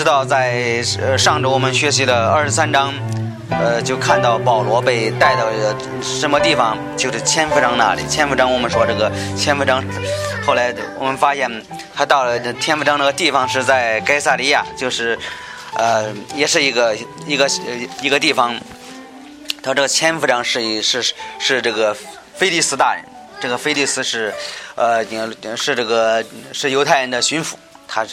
知道，在呃上周我们学习的二十三章，呃，就看到保罗被带到什么地方，就是千夫长那里。千夫长，我们说这个千夫长，后来我们发现他到了千夫长那个地方是在该萨利亚，就是呃，也是一个一个一个地方。他这个千夫长是是是这个菲利斯大人，这个菲利斯是呃是这个是犹太人的巡抚，他。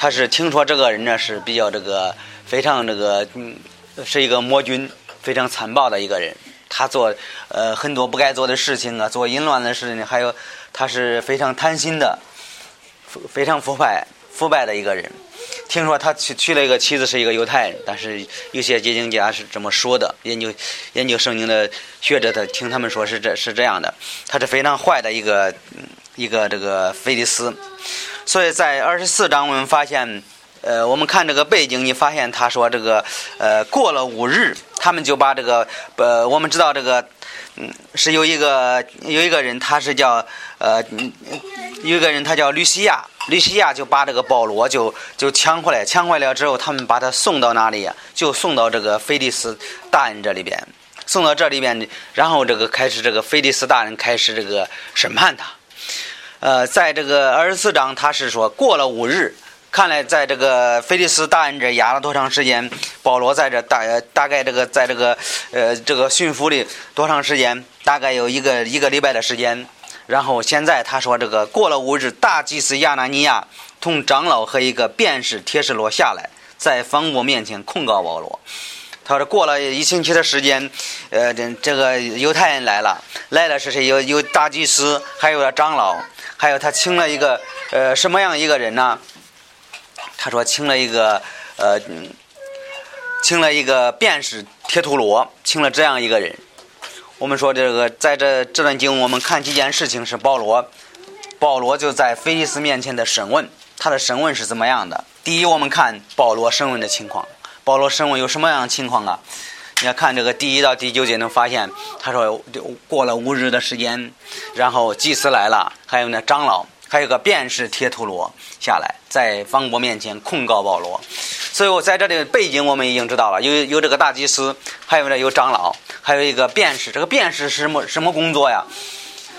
他是听说这个人呢是比较这个非常这个嗯是一个魔君非常残暴的一个人，他做呃很多不该做的事情啊，做淫乱的事情，还有他是非常贪心的，非常腐败腐败的一个人。听说他娶娶了一个妻子是一个犹太人，但是有些解经家是这么说的，研究研究圣经的学者他听他们说是这是这样的，他是非常坏的一个一个这个菲利斯。所以在二十四章，我们发现，呃，我们看这个背景，你发现他说这个，呃，过了五日，他们就把这个，呃，我们知道这个，嗯，是有一个有一个人，他是叫，呃，有一个人他叫吕西亚，吕西亚就把这个保罗就就抢回来，抢回来了之后，他们把他送到哪里呀？就送到这个菲利斯大人这里边，送到这里边，然后这个开始这个菲利斯大人开始这个审判他。呃，在这个二十四章，他是说过了五日，看来在这个菲利斯大人这压了多长时间？保罗在这大大概这个在这个呃这个驯服里多长时间？大概有一个一个礼拜的时间。然后现在他说这个过了五日，大祭司亚拿尼亚同长老和一个便士铁士罗下来，在方伯面前控告保罗。他说过了一星期的时间，呃，这这个犹太人来了，来了是谁？有有大祭司，还有长老。还有他请了一个呃什么样一个人呢？他说请了一个呃，请了一个便士铁图罗，请了这样一个人。我们说这个在这这段经，我们看几件事情是保罗，保罗就在菲利斯面前的审问，他的审问是怎么样的？第一，我们看保罗审问的情况，保罗审问有什么样的情况啊？你要看这个第一到第九节，能发现他说过了五日的时间，然后祭司来了，还有那长老，还有个便士铁图罗下来，在方伯面前控告保罗。所以我在这里背景我们已经知道了，有有这个大祭司，还有呢有长老，还有一个便士。这个便士是什么什么工作呀？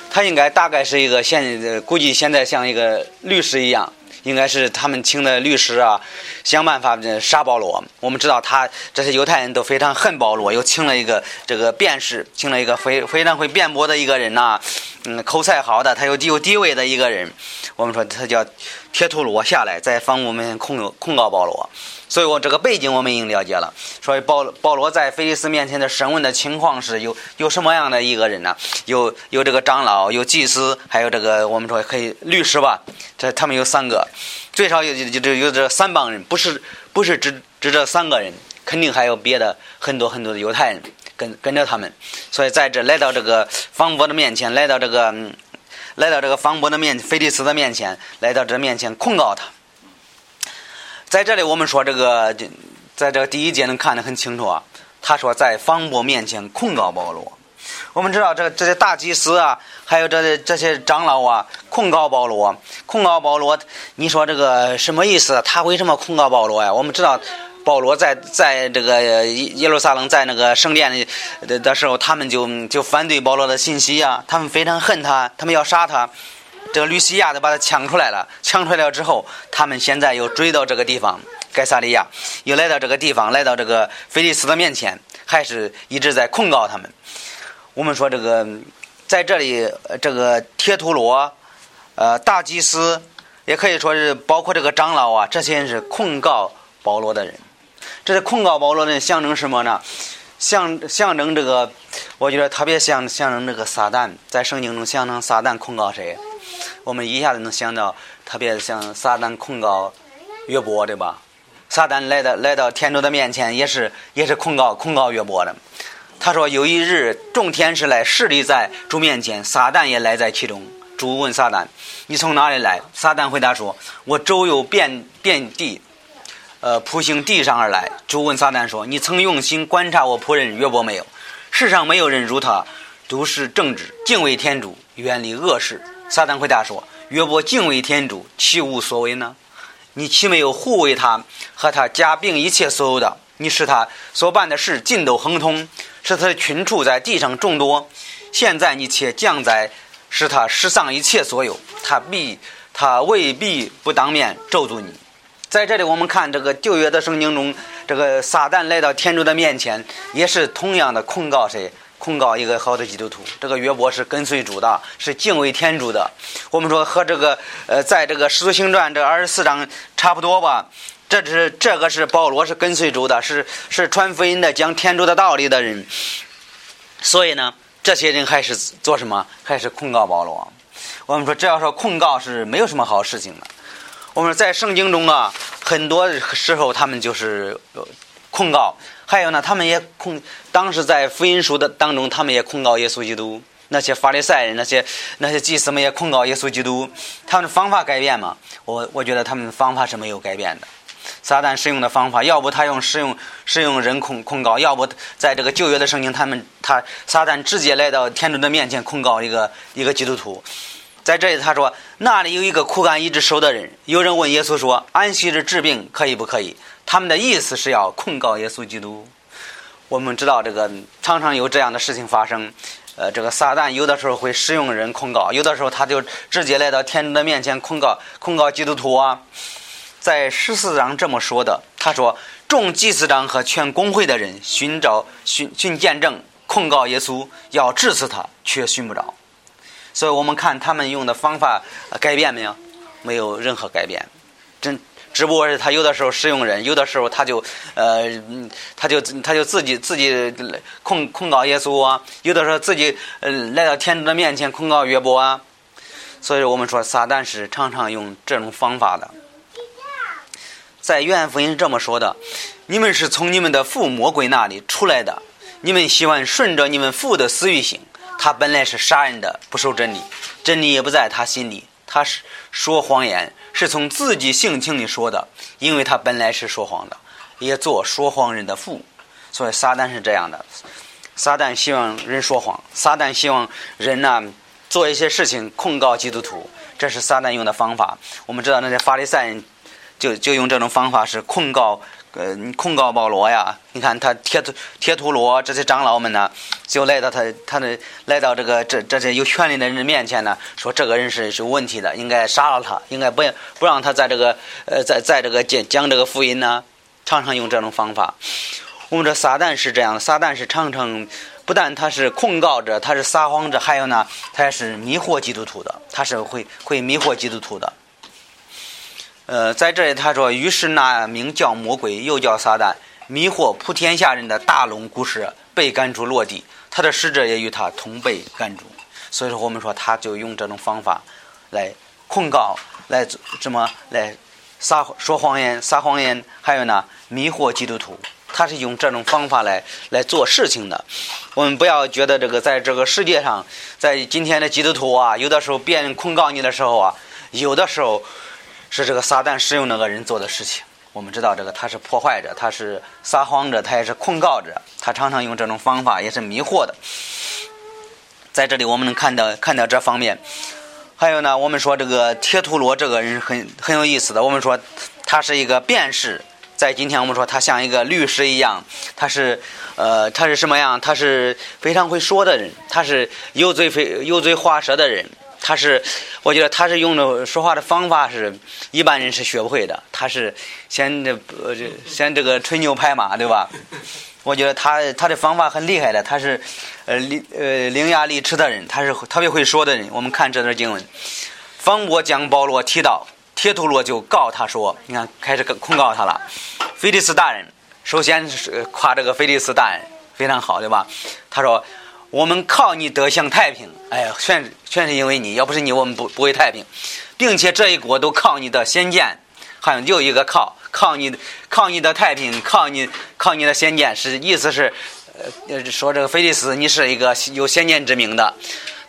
他应该大概是一个现估计现在像一个律师一样。应该是他们请的律师啊，想办法杀保罗。我们知道他这些犹太人都非常恨保罗，又请了一个这个辩士，请了一个非非常会辩驳的一个人呐，嗯，口才好的，他有有地位的一个人。我们说他叫铁图罗下来，再帮我们控控告保罗。所以我这个背景我们已经了解了。所以保保罗在菲利斯面前的审问的情况是有有什么样的一个人呢？有有这个长老，有祭司，还有这个我们说可以律师吧？这他们有三个，最少有就就有这三帮人，不是不是只只这三个人，肯定还有别的很多很多的犹太人跟跟着他们。所以在这来到这个方伯的面前，来到这个来到这个方伯的面菲利斯的面前，来到这面前控告他。在这里，我们说这个，在这个第一节能看得很清楚啊。他说在方伯面前控告保罗。我们知道这这些大祭司啊，还有这这些长老啊，控告保罗，控告保罗。你说这个什么意思？他为什么控告保罗呀？我们知道，保罗在在这个耶路撒冷在那个圣殿里的的时候，他们就就反对保罗的信息啊，他们非常恨他，他们要杀他。这个吕西亚都把他抢出来了，抢出来了之后，他们现在又追到这个地方，盖萨利亚，又来到这个地方，来到这个菲利斯的面前，还是一直在控告他们。我们说这个，在这里，这个铁图罗，呃，大祭司，也可以说是包括这个长老啊，这些人是控告保罗的人。这是控告保罗的人，象征什么呢？象象征这个，我觉得特别象象征这个撒旦，在圣经中象征撒旦控告谁？我们一下子能想到，特别像撒旦控告约伯，对吧？撒旦来到来到天主的面前，也是也是控告控告约伯的。他说：“有一日，众天使来势力在主面前，撒旦也来在其中。主问撒旦：‘你从哪里来？’撒旦回答说：‘我周游遍遍地，呃，铺行地上而来。’主问撒旦说：‘你曾用心观察我仆人约伯没有？世上没有人如他，独是正直，敬畏天主，远离恶事。’撒旦回答说：“约伯敬畏天主，其无所为呢？”你岂没有护卫他和他家并一切所有的？你使他所办的事尽都亨通，使他的群畜在地上众多。现在你且降灾，使他失丧一切所有，他必他未必不当面咒诅你。在这里，我们看这个旧约的圣经中，这个撒旦来到天主的面前，也是同样的控告谁？控告一个好的基督徒。这个约伯是跟随主的，是敬畏天主的。我们说和这个呃，在这个使徒行传这二十四章差不多吧。这只是这个是保罗是跟随主的，是是传福音的，讲天主的道理的人。所以呢，这些人还是做什么？还是控告保罗。我们说，只要说控告是没有什么好事情的。我们在圣经中啊，很多时候他们就是控告，还有呢，他们也控。当时在福音书的当中，他们也控告耶稣基督。那些法利赛人，那些那些祭司们也控告耶稣基督。他们的方法改变吗？我我觉得他们方法是没有改变的。撒旦使用的方法，要不他用使用使用人控控告，要不在这个旧约的圣经，他们他撒旦直接来到天主的面前控告一个一个基督徒。在这里他说，那里有一个枯干一只手的人，有人问耶稣说：“安息日治病可以不可以？”他们的意思是要控告耶稣基督。我们知道这个常常有这样的事情发生。呃，这个撒旦有的时候会使用人控告，有的时候他就直接来到天主的面前控告控告基督徒啊。在十四章这么说的，他说：“众祭司长和全公会的人寻找寻寻见证，控告耶稣，要治死他，却寻不着。所以我们看他们用的方法改变没有？没有任何改变，真只不过是他有的时候使用人，有的时候他就呃，他就他就自己自己控控告耶稣啊，有的时候自己呃来到天主的面前控告约伯啊。所以我们说撒旦是常常用这种方法的。”在约翰福音是这么说的：“你们是从你们的父魔鬼那里出来的，你们喜欢顺着你们父的私欲行。他本来是杀人的，不守真理，真理也不在他心里。他是说谎言，是从自己性情里说的，因为他本来是说谎的，也做说谎人的父。所以撒旦是这样的：撒旦希望人说谎，撒旦希望人呢做一些事情控告基督徒，这是撒旦用的方法。我们知道那些法利赛人。”就就用这种方法是控告，呃，控告保罗呀。你看他铁图铁图罗这些长老们呢，就来到他他的来到这个这这些有权利的人面前呢，说这个人是是有问题的，应该杀了他，应该不不让他在这个 呃在在这个讲讲这个福音呢。常常用这种方法。我们这撒旦是这样，撒旦是常常不但他是控告者，他是撒谎者，还有呢，他也是迷惑基督徒的，他是会会迷惑基督徒的。呃，在这里他说，于是那名叫魔鬼，又叫撒旦，迷惑普天下人的大龙故事被赶出落地，他的使者也与他同被赶出。所以说，我们说他就用这种方法来控告，来怎么来撒说谎言、撒谎言，还有呢迷惑基督徒，他是用这种方法来来做事情的。我们不要觉得这个在这个世界上，在今天的基督徒啊，有的时候别人控告你的时候啊，有的时候。是这个撒旦使用那个人做的事情。我们知道，这个他是破坏者，他是撒谎者，他也是控告者，他常常用这种方法，也是迷惑的。在这里，我们能看到看到这方面。还有呢，我们说这个铁图罗这个人很很有意思的。我们说他是一个辩士，在今天我们说他像一个律师一样，他是呃他是什么样？他是非常会说的人，他是油嘴非油嘴滑舌的人。他是，我觉得他是用的说话的方法是一般人是学不会的。他是先这呃这先这个吹牛拍马，对吧？我觉得他他的方法很厉害的。他是呃伶呃伶牙俐齿的人，他是特别会说的人。我们看这段经文，方伯将保罗提到，铁图罗就告他说：“你看，开始控告他了。菲利斯大人，首先是夸这个菲利斯大人非常好，对吧？他说。”我们靠你得享太平，哎呀，全全是因为你，要不是你，我们不不会太平，并且这一国都靠你的先见，还有又一个靠靠你靠你的太平，靠你靠你的先见，是意思是，呃，说这个菲利斯你是一个有先见之明的。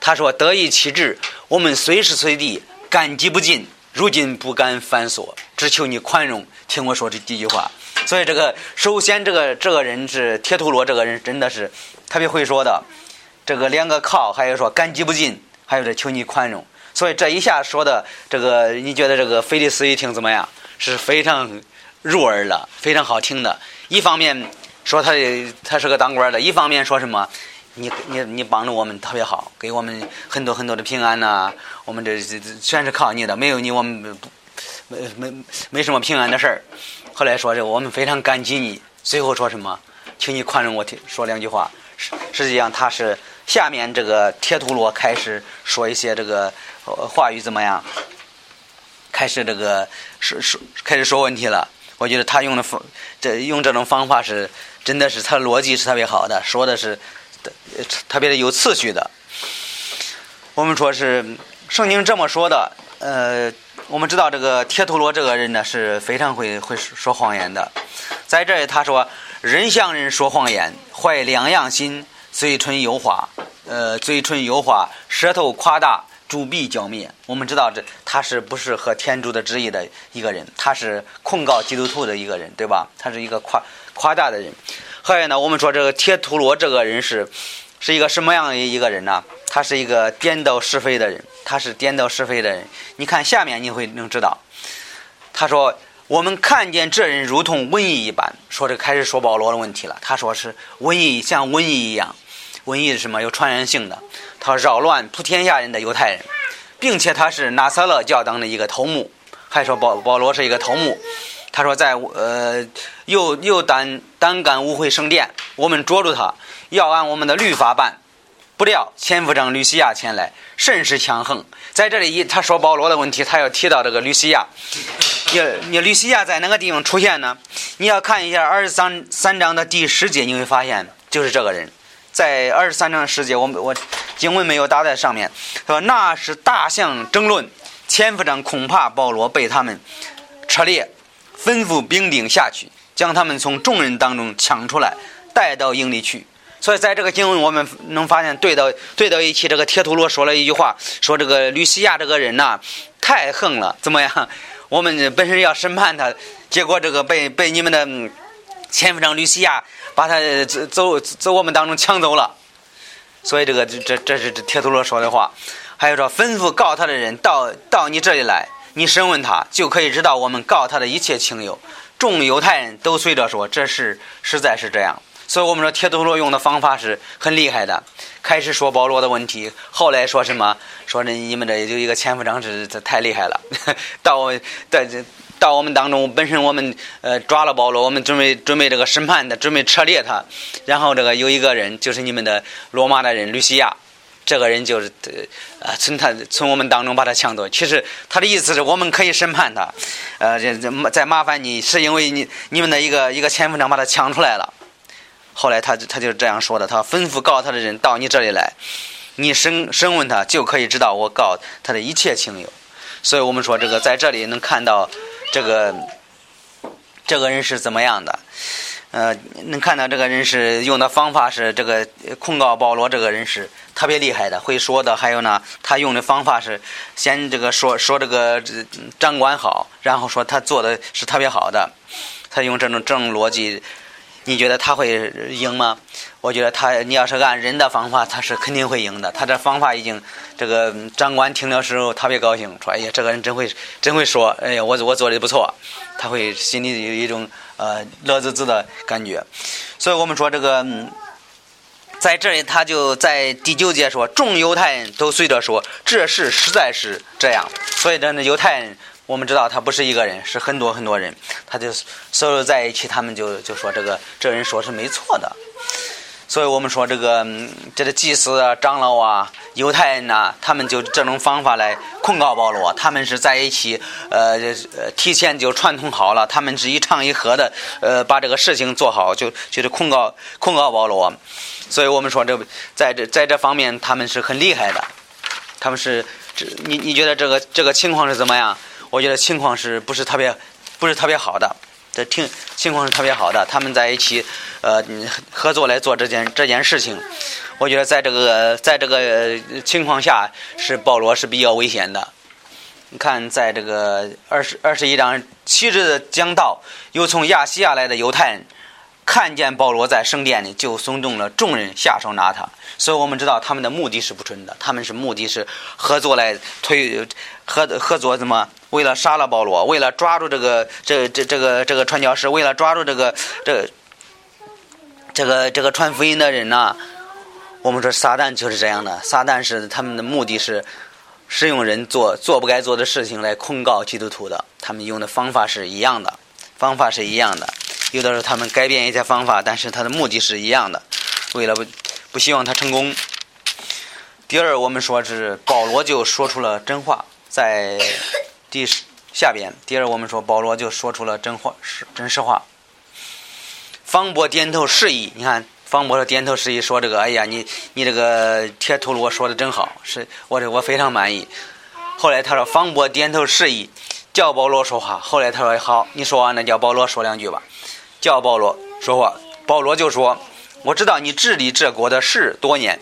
他说得意其志，我们随时随地感激不尽，如今不敢反锁，只求你宽容，听我说这几句话。所以这个首先这个这个人是铁图罗，这个人真的是特别会说的。这个两个靠，还有说感激不尽，还有这求你宽容。所以这一下说的这个，你觉得这个菲利斯一听怎么样？是非常入耳的，非常好听的。一方面说他他是个当官的，一方面说什么你你你帮助我们特别好，给我们很多很多的平安呐。我们这这全是靠你的，没有你我们不没没没什么平安的事儿。后来说这我们非常感激你。最后说什么？请你宽容我听说两句话。实实际上他是下面这个铁图罗开始说一些这个话语怎么样？开始这个说说开始说问题了。我觉得他用的方这用这种方法是真的是他逻辑是特别好的，说的是特别的有次序的。我们说是圣经这么说的。呃，我们知道这个铁图罗这个人呢是非常会会说谎言的。在这里他说。人向人说谎言，怀两样心，嘴唇油滑，呃，嘴唇油滑，舌头夸大，主必浇灭。我们知道这他是不是合天主的旨意的一个人？他是控告基督徒的一个人，对吧？他是一个夸夸大的人。还有呢，我们说这个铁图罗这个人是是一个什么样的一个人呢？他是一个颠倒是非的人，他是颠倒是非的人。你看下面你会能知道，他说。我们看见这人如同瘟疫一般，说这开始说保罗的问题了。他说是瘟疫，像瘟疫一样，瘟疫是什么？有传染性的。他扰乱普天下人的犹太人，并且他是拿撒勒教当的一个头目，还说保保罗是一个头目。他说在呃又又胆胆敢污秽圣殿，我们捉住他，要按我们的律法办。不料前夫长吕西亚前来，甚是强横。在这里一他说保罗的问题，他要提到这个吕西亚。你你吕西亚在哪个地方出现呢？你要看一下二十三三章的第十节，你会发现就是这个人。在二十三章十节，我我经文没有打在上面，说那是大象争论，千夫长恐怕保罗被他们车裂，吩咐兵丁下去，将他们从众人当中抢出来，带到营里去。所以在这个经文，我们能发现对到对到一起，这个铁图罗说了一句话，说这个吕西亚这个人呐，太横了，怎么样？我们本身要审判他，结果这个被被你们的前夫长吕西亚把他走走我们当中抢走了，所以这个这这这是铁头罗说的话。还有说吩咐告他的人到到你这里来，你审问他，就可以知道我们告他的一切情由。众犹太人都随着说，这是实在是这样。所以我们说铁头罗用的方法是很厉害的。开始说保罗的问题，后来说什么？说你们这有一个前夫长是这太厉害了。到在这到我们当中，本身我们呃抓了保罗，我们准备准备这个审判的，准备撤裂他。然后这个有一个人就是你们的罗马的人吕西亚，这个人就是呃从他从我们当中把他抢走。其实他的意思是我们可以审判他，呃这再麻烦你是因为你你们的一个一个前夫长把他抢出来了。后来他他就这样说的，他吩咐告他的人到你这里来，你审审问他就可以知道我告他的一切情由。所以我们说这个在这里能看到这个这个人是怎么样的，呃，能看到这个人是用的方法是这个控告保罗这个人是特别厉害的，会说的。还有呢，他用的方法是先这个说说这个长官好，然后说他做的是特别好的，他用这种这种逻辑。你觉得他会赢吗？我觉得他，你要是按人的方法，他是肯定会赢的。他这方法已经，这个长官听了时候特别高兴，说：“哎呀，这个人真会，真会说，哎呀，我我做的不错。”他会心里有一种呃乐滋滋的感觉。所以我们说这个，在这里他就在第九节说：“众犹太人都随着说，这事实在是这样。”所以这犹太人。我们知道他不是一个人，是很多很多人，他就所有在一起，他们就就说这个这人说是没错的，所以我们说这个这个祭司啊、长老啊、犹太人呐，他们就这种方法来控告保罗，他们是在一起，呃呃，提前就串通好了，他们是一唱一和的，呃，把这个事情做好，就就是控告控告保罗，所以我们说这在这在这方面他们是很厉害的，他们是这你你觉得这个这个情况是怎么样？我觉得情况是不是特别，不是特别好的？这挺情况是特别好的，他们在一起，呃，合作来做这件这件事情。我觉得在这个在这个情况下，是保罗是比较危险的。你看，在这个二十二十一章，七日的讲道，又从亚细亚来的犹太人，看见保罗在圣殿里，就松动了众人下手拿他。所以我们知道他们的目的是不纯的，他们是目的是合作来推合合作怎么为了杀了保罗，为了抓住这个这这这个这个传教士，为了抓住这个这这个这个传福音的人呢？我们说撒旦就是这样的，撒旦是他们的目的是使用人做做不该做的事情来控告基督徒的，他们用的方法是一样的，方法是一样的。有的时候他们改变一些方法，但是他的目的是一样的，为了不不希望他成功。第二，我们说是保罗就说出了真话，在第下边。第二，我们说保罗就说出了真话，是真实话。方伯点头示意，你看方伯说点头示意说这个，哎呀，你你这个铁秃罗说的真好，是我这我非常满意。后来他说方伯点头示意，叫保罗说话。后来他说好，你说完了叫保罗说两句吧。叫保罗说话，保罗就说：“我知道你治理这国的事多年，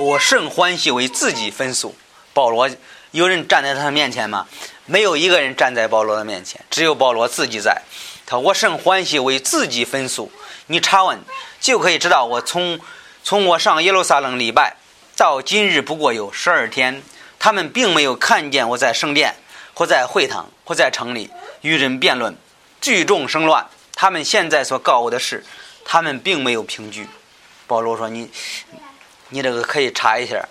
我甚欢喜为自己分诉。”保罗有人站在他的面前吗？没有一个人站在保罗的面前，只有保罗自己在。他我甚欢喜为自己分诉。你查问就可以知道，我从从我上耶路撒冷礼拜到今日不过有十二天，他们并没有看见我在圣殿或在会堂或在城里与人辩论，聚众生乱。他们现在所告我的事，他们并没有凭据。保罗说：“你，你这个可以查一下。”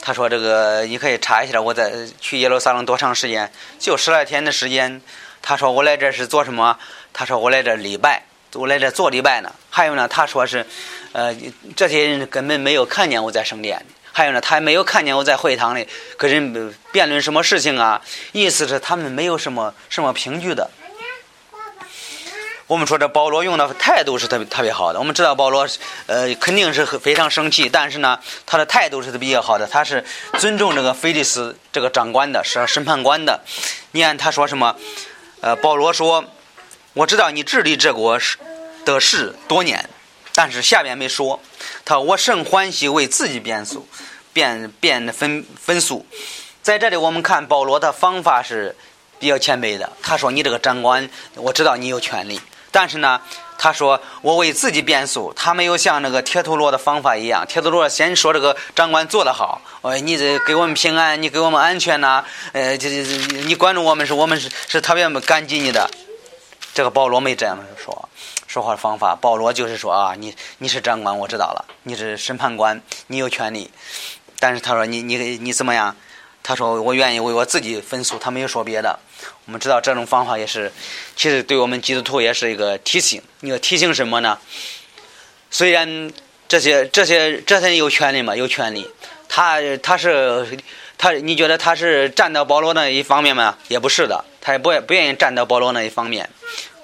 他说：“这个你可以查一下，我在去耶路撒冷多长时间？就十来天的时间。”他说：“我来这是做什么？”他说：“我来这礼拜，我来这做礼拜呢。”还有呢，他说是：“呃，这些人根本没有看见我在圣殿还有呢，他没有看见我在会堂里跟人辩论什么事情啊？意思是他们没有什么什么凭据的。”我们说这保罗用的态度是特别特别好的。我们知道保罗，呃，肯定是非常生气，但是呢，他的态度是比较好的。他是尊重这个菲利斯这个长官的，是审判官的。你看他说什么？呃，保罗说：“我知道你治理这国事的事多年，但是下边没说。他我甚欢喜为自己辩诉，辩辩分分诉。在这里我们看保罗的方法是比较谦卑的。他说：你这个长官，我知道你有权利。”但是呢，他说我为自己辩诉，他没有像那个铁头罗的方法一样。铁头罗先说这个长官做得好，呃，你这给我们平安，你给我们安全呐，呃，这这你管着我们是我们是是特别感激你的。这个保罗没这样说，说话方法，保罗就是说啊，你你是长官，我知道了，你是审判官，你有权利。但是他说你你你怎么样？他说我愿意为我自己分诉，他没有说别的。我们知道这种方法也是，其实对我们基督徒也是一个提醒。你要提醒什么呢？虽然这些这些这些人有权利嘛？有权利。他他是他，你觉得他是站到保罗那一方面吗？也不是的，他也不不愿意站到保罗那一方面。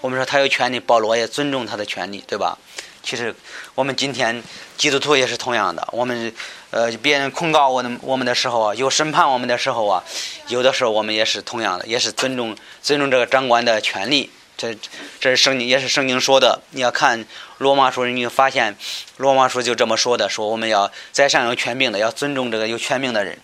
我们说他有权利，保罗也尊重他的权利，对吧？其实我们今天基督徒也是同样的，我们。呃，别人控告我们我们的时候啊，有审判我们的时候啊，有的时候我们也是同样的，也是尊重尊重这个长官的权利。这这是圣经，也是圣经说的。你要看罗马书，你就发现罗马书就这么说的，说我们要在上有权柄的，要尊重这个有权柄的人。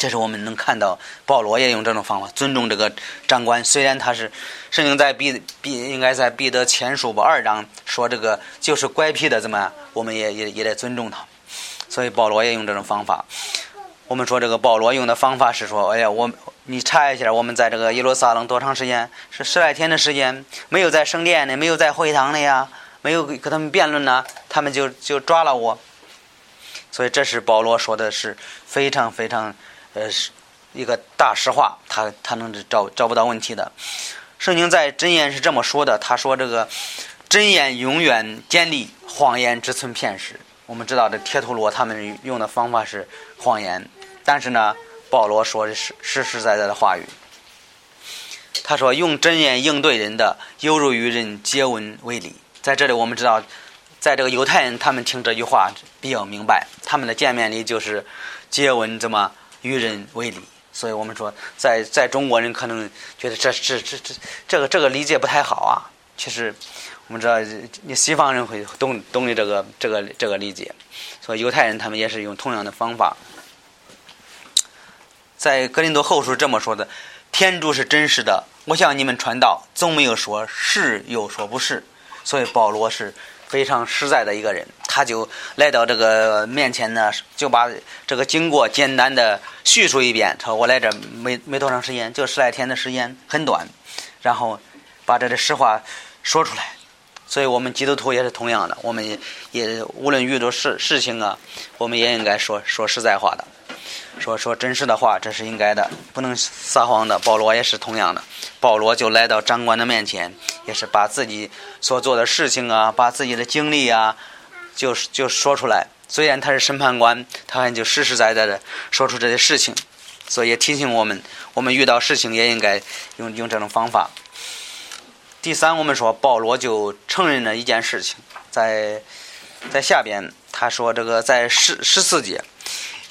这是我们能看到保罗也用这种方法尊重这个长官。虽然他是圣经在彼彼应该在彼得前书吧二章说这个就是乖僻的，怎么样我们也也也得尊重他。所以保罗也用这种方法。我们说这个保罗用的方法是说：“哎呀，我你查一下，我们在这个耶路撒冷多长时间？是十来天的时间，没有在圣殿呢，没有在会堂里呀，没有跟他们辩论呢，他们就就抓了我。所以这是保罗说的是非常非常呃是一个大实话，他他能找找不到问题的。圣经在真言是这么说的，他说这个真言永远坚立，谎言只存片时。我们知道这铁头罗他们用的方法是谎言，但是呢，保罗说的是实实在在的话语。他说用真言应对人的，犹如与人接吻为礼。在这里，我们知道，在这个犹太人他们听这句话比较明白，他们的见面礼就是接吻，怎么与人为礼。所以我们说，在在中国人可能觉得这这这这这个这个理解不太好啊，其实。我们知道，你西方人会懂懂得这个这个这个理解，所以犹太人他们也是用同样的方法。在格林多后书这么说的：“天主是真实的，我向你们传道，总没有说是又说不是，所以保罗是非常实在的一个人，他就来到这个面前呢，就把这个经过简单的叙述一遍。他说：“我来这没没多长时间，就十来天的时间，很短。”然后把这的实话说出来。所以我们基督徒也是同样的，我们也无论遇到事事情啊，我们也应该说说实在话的。说说真实的话，这是应该的，不能撒谎的。保罗也是同样的，保罗就来到长官的面前，也是把自己所做的事情啊，把自己的经历啊，就就说出来。虽然他是审判官，他还就实实在在的说出这些事情，所以提醒我们，我们遇到事情也应该用用这种方法。第三，我们说保罗就承认了一件事情，在在下边他说这个在十十四节。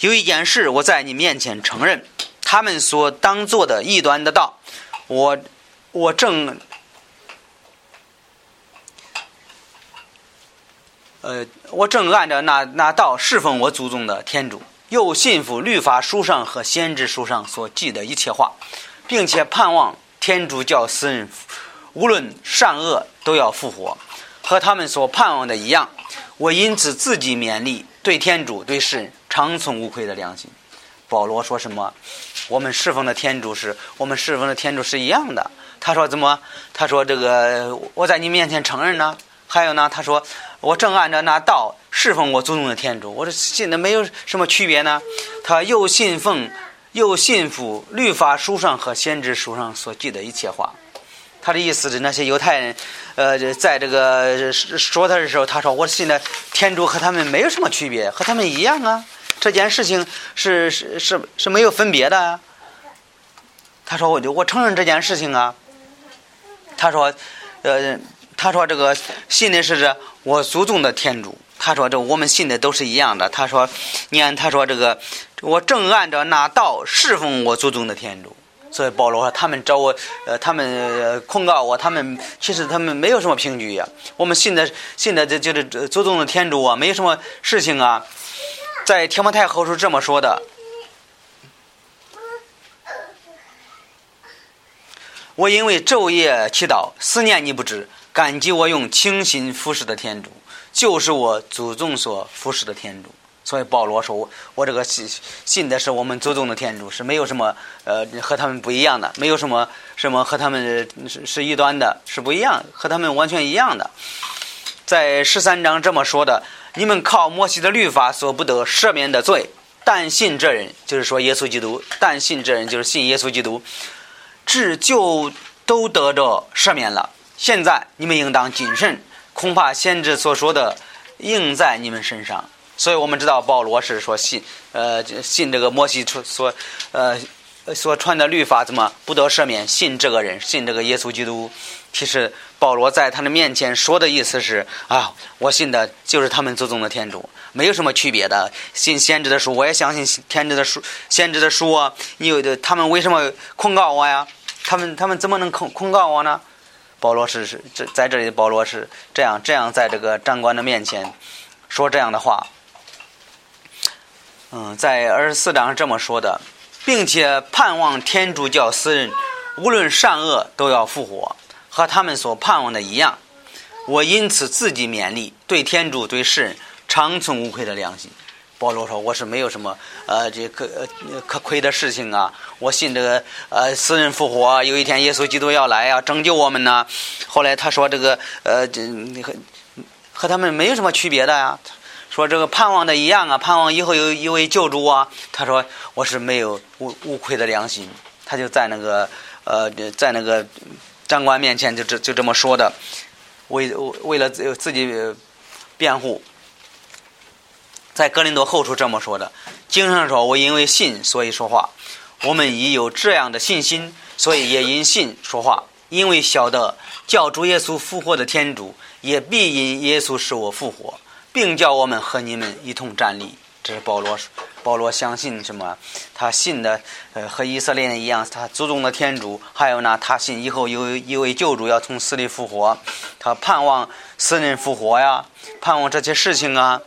有一件事，我在你面前承认，他们所当做的异端的道，我我正，呃，我正按照那那道侍奉我祖宗的天主，又信服律法书上和先知书上所记的一切话，并且盼望天主教死人无论善恶都要复活，和他们所盼望的一样，我因此自己勉励，对天主对世人。长存无愧的良心。保罗说什么？我们侍奉的天主是我们侍奉的天主是一样的。他说怎么？他说这个我在你面前承认呢。还有呢？他说我正按照那道侍奉我祖宗的天主。我这信的没有什么区别呢。他又信奉又信服律法书上和先知书上所记的一切话。他的意思是那些犹太人，呃，在这个说他的时候，他说我信的天主和他们没有什么区别，和他们一样啊。这件事情是是是是没有分别的。他说：“我就我承认这件事情啊。”他说：“呃，他说这个信的是我祖宗的天主。他说这我们信的都是一样的。他说，你看，他说这个我正按照那道侍奉我祖宗的天主。所以保罗说，他们找我，呃，他们控告我，他们其实他们没有什么凭据呀。我们信的信的这就是祖宗的天主啊，没有什么事情啊。”在提摩太后是这么说的：“我因为昼夜祈祷，思念你不止，感激我用清心服侍的天主，就是我祖宗所服侍的天主。所以保罗说，我这个信信的是我们祖宗的天主，是没有什么呃和他们不一样的，没有什么什么和他们是是一端的，是不一样，和他们完全一样的。在十三章这么说的。”你们靠摩西的律法所不得赦免的罪，但信这人，就是说耶稣基督，但信这人就是信耶稣基督，至就都得着赦免了。现在你们应当谨慎，恐怕先知所说的应在你们身上。所以我们知道保罗是说信，呃，信这个摩西所，呃。所传的律法怎么不得赦免？信这个人，信这个耶稣基督。其实保罗在他的面前说的意思是啊，我信的就是他们祖宗的天主，没有什么区别的。信先知的书，我也相信天知的书，先知的书啊。你有的他们为什么控告我呀？他们他们怎么能控控告我呢？保罗是是这在这里，保罗是这样这样在这个长官的面前说这样的话。嗯，在二十四章是这么说的。并且盼望天主教私人无论善恶都要复活，和他们所盼望的一样。我因此自己勉励，对天主对世人长存无愧的良心。保罗说：“我是没有什么呃这可可亏的事情啊。我信这个呃死人复活，有一天耶稣基督要来啊拯救我们呢。后来他说这个呃这和和他们没有什么区别的呀。”说这个盼望的一样啊，盼望以后有一位救主啊。他说我是没有无无愧的良心，他就在那个呃，在那个长官面前就这就这么说的，为为了自己辩护，在格林多后书这么说的。经上说，我因为信所以说话。我们已有这样的信心，所以也因信说话，因为晓得叫主耶稣复活的天主，也必因耶稣使我复活。并叫我们和你们一同站立。这是保罗，保罗相信什么？他信的，呃，和以色列人一样，他祖宗的天主。还有呢，他信以后有一位救主要从死里复活，他盼望死人复活呀，盼望这些事情啊。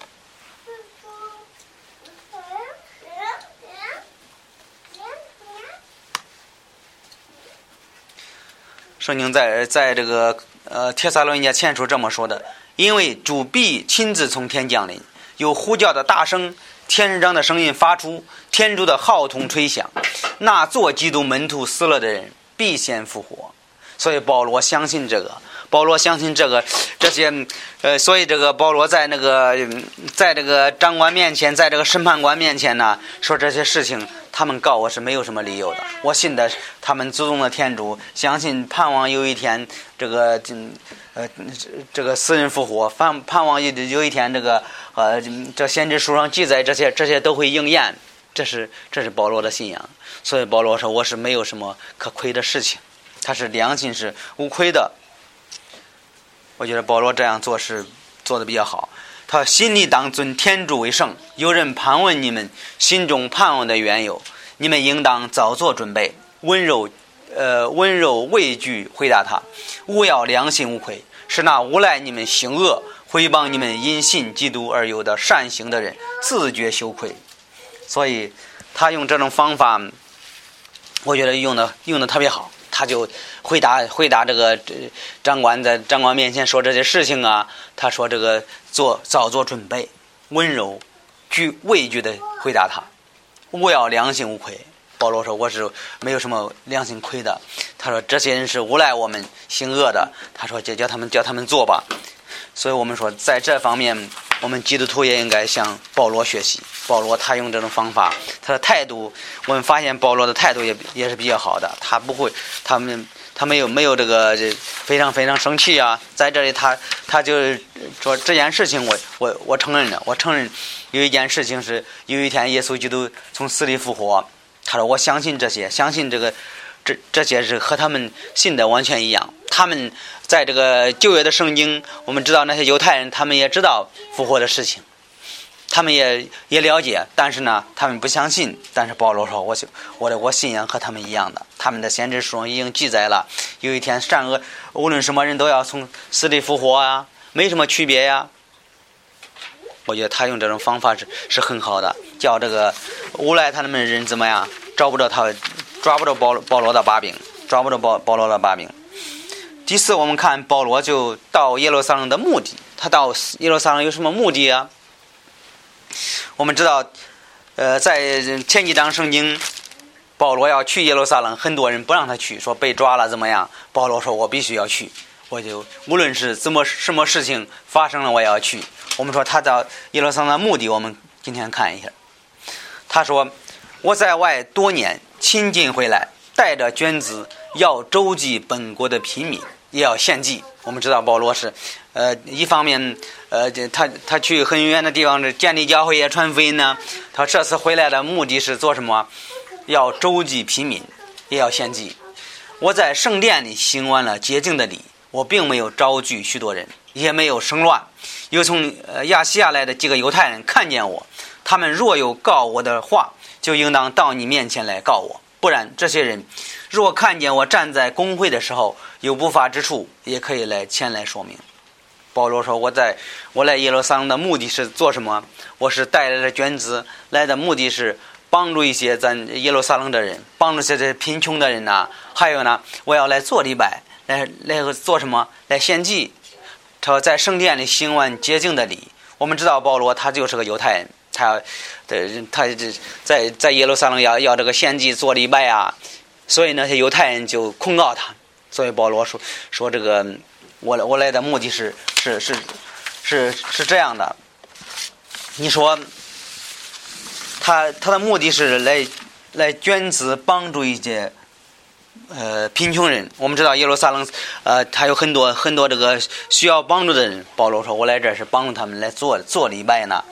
圣经在在这个呃，帖撒罗尼迦前书这么说的：因为主必亲自从天降临，有呼叫的大声，天上的声音发出，天主的号筒吹响，那做基督门徒死了的人必先复活。所以保罗相信这个。保罗相信这个，这些，呃，所以这个保罗在那个，在这个长官面前，在这个审判官面前呢，说这些事情，他们告我是没有什么理由的。我信的他们祖宗的天主，相信盼望有一天这个，呃，这个死人复活，盼盼望有有一天这个，呃，这先知书上记载这些，这些都会应验。这是这是保罗的信仰。所以保罗说我是没有什么可亏的事情，他是良心是无亏的。我觉得保罗这样做是做的比较好。他心里当尊天主为圣。有人盘问你们心中盼望的缘由，你们应当早做准备，温柔，呃，温柔畏惧回答他，勿要良心无愧，是那无赖你们行恶、诽谤你们因信基督而有的善行的人自觉羞愧。所以，他用这种方法，我觉得用的用的特别好。他就回答回答这个长官在长官面前说这些事情啊，他说这个做早做准备，温柔惧畏惧的回答他，勿要良心无愧。保罗说我是没有什么良心亏的。他说这些人是诬赖我们行恶的。他说就叫他们叫他们做吧。所以我们说在这方面。我们基督徒也应该向保罗学习。保罗他用这种方法，他的态度，我们发现保罗的态度也也是比较好的。他不会，他们他没有没有这个非常非常生气啊。在这里，他他就说这件事情，我我我承认了，我承认有一件事情是有一天耶稣基督从死里复活。他说我相信这些，相信这个这这些是和他们信的完全一样。他们。在这个旧约的圣经，我们知道那些犹太人，他们也知道复活的事情，他们也也了解，但是呢，他们不相信。但是保罗说：“我信我的我信仰和他们一样的，他们的先知书中已经记载了，有一天善恶无论什么人都要从死里复活啊，没什么区别呀。”我觉得他用这种方法是是很好的，叫这个无赖他们人怎么样，找不着他，抓不着保保罗的把柄，抓不着保保罗的把柄。第四，我们看保罗就到耶路撒冷的目的。他到耶路撒冷有什么目的啊？我们知道，呃，在前几章圣经，保罗要去耶路撒冷，很多人不让他去，说被抓了怎么样？保罗说：“我必须要去，我就无论是怎么什么事情发生了，我也要去。”我们说他到耶路撒冷的目的，我们今天看一下。他说：“我在外多年，亲近回来，带着卷子。”要周济本国的平民，也要献祭。我们知道保罗是，呃，一方面，呃，他他去很远的地方建立教会也传福音呢。他这次回来的目的是做什么？要周济平民，也要献祭。我在圣殿里行完了洁净的礼，我并没有招聚许多人，也没有生乱。又从呃亚细亚来的几个犹太人看见我，他们若有告我的话，就应当到你面前来告我。不然，这些人若看见我站在公会的时候有不法之处，也可以来前来说明。保罗说：“我在我来耶路撒冷的目的是做什么？我是带来了捐资，来的目的是帮助一些咱耶路撒冷的人，帮助这些贫穷的人呐。还有呢，我要来做礼拜，来来个做什么？来献祭。他说在圣殿里行完洁净的礼。我们知道保罗他就是个犹太人。”他，对，他这在在耶路撒冷要要这个献祭做礼拜啊，所以那些犹太人就控告他。所以保罗说说这个，我我来的目的是是是是是这样的。你说，他他的目的是来来捐资帮助一些呃贫穷人。我们知道耶路撒冷呃，他有很多很多这个需要帮助的人。保罗说我来这是帮助他们来做做礼拜呢。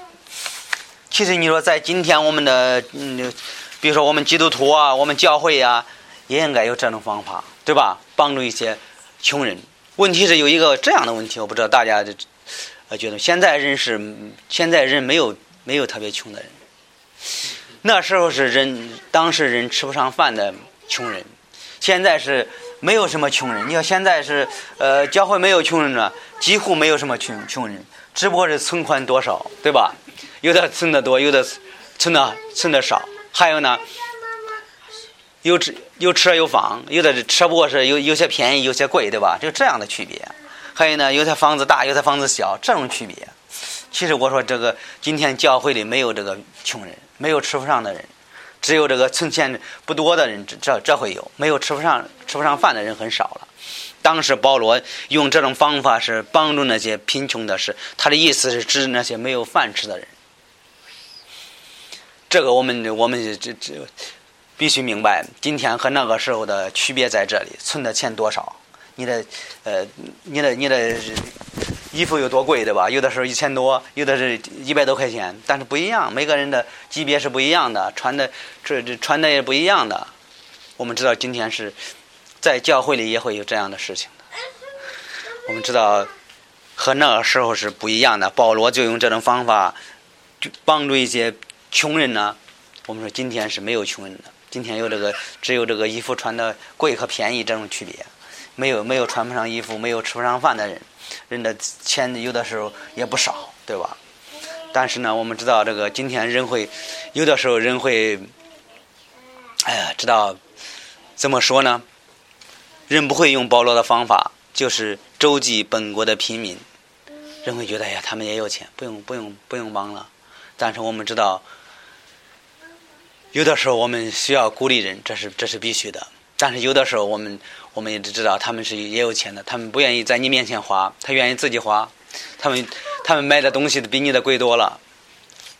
其实你说，在今天我们的嗯，比如说我们基督徒啊，我们教会呀，也应该有这种方法，对吧？帮助一些穷人。问题是有一个这样的问题，我不知道大家呃觉得，现在人是现在人没有没有特别穷的人，那时候是人当时人吃不上饭的穷人，现在是没有什么穷人。你要现在是呃教会没有穷人了，几乎没有什么穷穷人，只不过是存款多少，对吧？有的存的多，有的存的存的少，还有呢，有吃有车有房，有的车不过是有有些便宜，有些贵，对吧？就这样的区别。还有呢，有的房子大，有的房子小，这种区别。其实我说这个，今天教会里没有这个穷人，没有吃不上的人，只有这个存钱不多的人，这这会有，没有吃不上吃不上饭的人很少了。当时保罗用这种方法是帮助那些贫穷的，是他的意思是指那些没有饭吃的人。这个我们我们这这必须明白，今天和那个时候的区别在这里，存的钱多少，你的呃你的你的衣服有多贵对吧？有的时候一千多，有的是一百多块钱，但是不一样，每个人的级别是不一样的，穿的这这穿的也不一样的。我们知道今天是。在教会里也会有这样的事情的。我们知道和那个时候是不一样的。保罗就用这种方法帮助一些穷人呢。我们说今天是没有穷人的，今天有这个只有这个衣服穿的贵和便宜这种区别，没有没有穿不上衣服、没有吃不上饭的人，人的钱有的时候也不少，对吧？但是呢，我们知道这个今天人会有的时候人会，哎呀，知道怎么说呢？人不会用保罗的方法，就是周济本国的平民。人会觉得，哎呀，他们也有钱，不用不用不用帮了。但是我们知道，有的时候我们需要鼓励人，这是这是必须的。但是有的时候，我们我们也只知道，他们是也有钱的，他们不愿意在你面前花，他愿意自己花。他们他们买的东西比你的贵多了，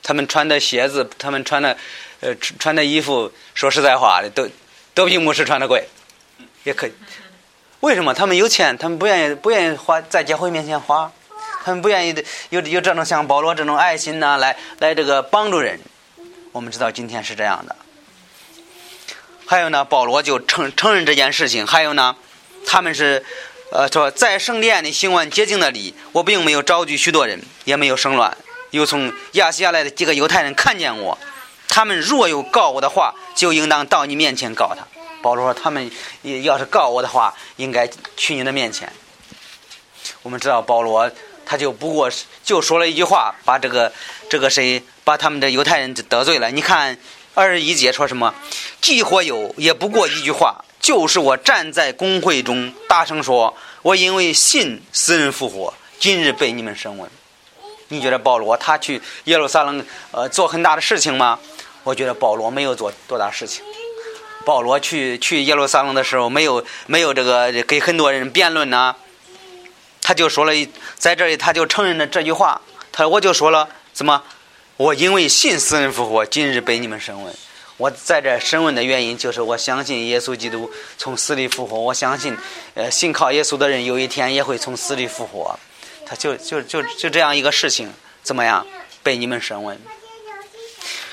他们穿的鞋子，他们穿的呃穿的衣服，说实在话，都都比牧师穿的贵。也可以，为什么他们有钱？他们不愿意不愿意花在教会面前花，他们不愿意的有有这种像保罗这种爱心呢，来来这个帮助人。我们知道今天是这样的。还有呢，保罗就承承认这件事情。还有呢，他们是呃说在圣殿里行完洁净的礼，我并没有招聚许多人，也没有生乱。又从亚细亚来的几个犹太人看见我，他们若有告我的话，就应当到你面前告他。保罗说：“他们要是告我的话，应该去你的面前。”我们知道保罗，他就不过是就说了一句话，把这个这个谁把他们的犹太人得罪了。你看二十一节说什么？既或有，也不过一句话，就是我站在公会中大声说：“我因为信死人复活，今日被你们审问。”你觉得保罗他去耶路撒冷呃做很大的事情吗？我觉得保罗没有做多大事情。保罗去去耶路撒冷的时候，没有没有这个给很多人辩论呢，他就说了，在这里他就承认了这句话，他我就说了，怎么我因为信死人复活，今日被你们审问，我在这审问的原因就是我相信耶稣基督从死里复活，我相信呃信靠耶稣的人有一天也会从死里复活，他就就就就这样一个事情，怎么样被你们审问？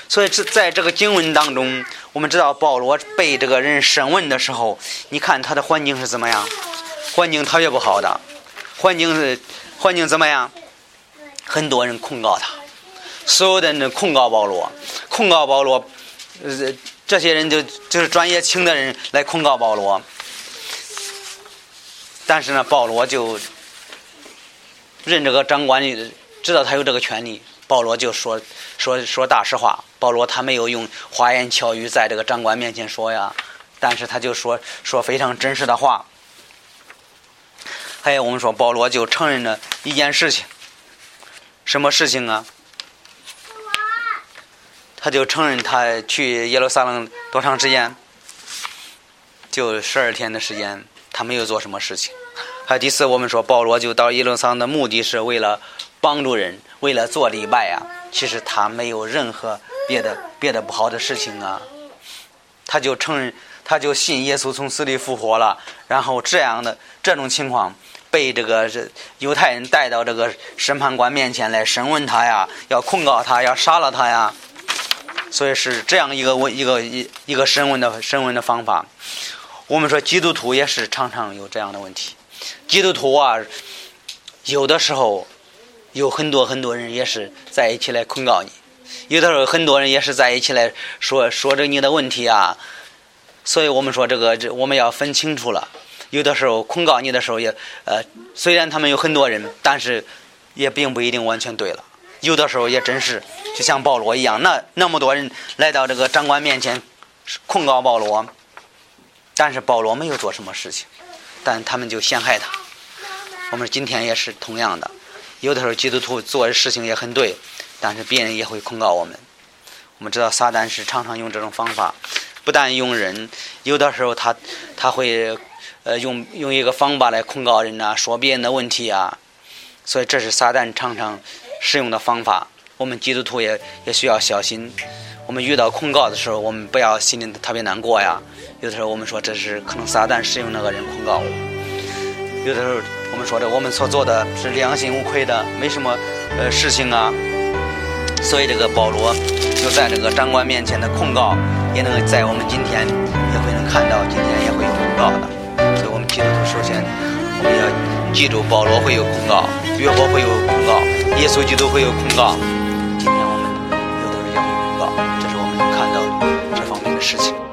所以，这在这个经文当中，我们知道保罗被这个人审问的时候，你看他的环境是怎么样？环境特别不好的，环境是环境怎么样？很多人控告他，所有的人控告保罗，控告保罗，呃，这些人就就是专业请的人来控告保罗。但是呢，保罗就认这个长官的，知道他有这个权利。保罗就说说说大实话。保罗他没有用花言巧语在这个长官面前说呀，但是他就说说非常真实的话。还有我们说保罗就承认了一件事情，什么事情啊？他就承认他去耶路撒冷多长时间？就十二天的时间，他没有做什么事情。还有第四，我们说保罗就到耶路撒冷的目的是为了。帮助人，为了做礼拜呀，其实他没有任何别的别的不好的事情啊。他就承认，他就信耶稣从死里复活了，然后这样的这种情况被这个犹太人带到这个审判官面前来审问他呀，要控告他，要杀了他呀。所以是这样一个问一个一一个审问的审问的方法。我们说基督徒也是常常有这样的问题，基督徒啊，有的时候。有很多很多人也是在一起来控告你，有的时候很多人也是在一起来说说着你的问题啊，所以我们说这个这我们要分清楚了。有的时候控告你的时候也呃，虽然他们有很多人，但是也并不一定完全对了。有的时候也真是就像保罗一样，那那么多人来到这个长官面前控告保罗，但是保罗没有做什么事情，但他们就陷害他。我们今天也是同样的，有的时候基督徒做的事情也很对，但是别人也会控告我们。我们知道撒旦是常常用这种方法，不但用人，有的时候他他会呃用用一个方法来控告人呐，说别人的问题啊，所以这是撒旦常常使用的方法。我们基督徒也也需要小心。我们遇到控告的时候，我们不要心里特别难过呀。有的时候我们说这是可能撒旦使用那个人控告我。有的时候我们说的我们所做的是良心无愧的，没什么呃事情啊。所以这个保罗就在这个长官面前的控告，也能在我们今天也会能看到，今天也会有控告的。所以我们基督徒首先我们要记住，保罗会有控告，约伯会有控告，耶稣基督会有控告。今天我们有的人也会控告，这是我们能看到这方面的事情。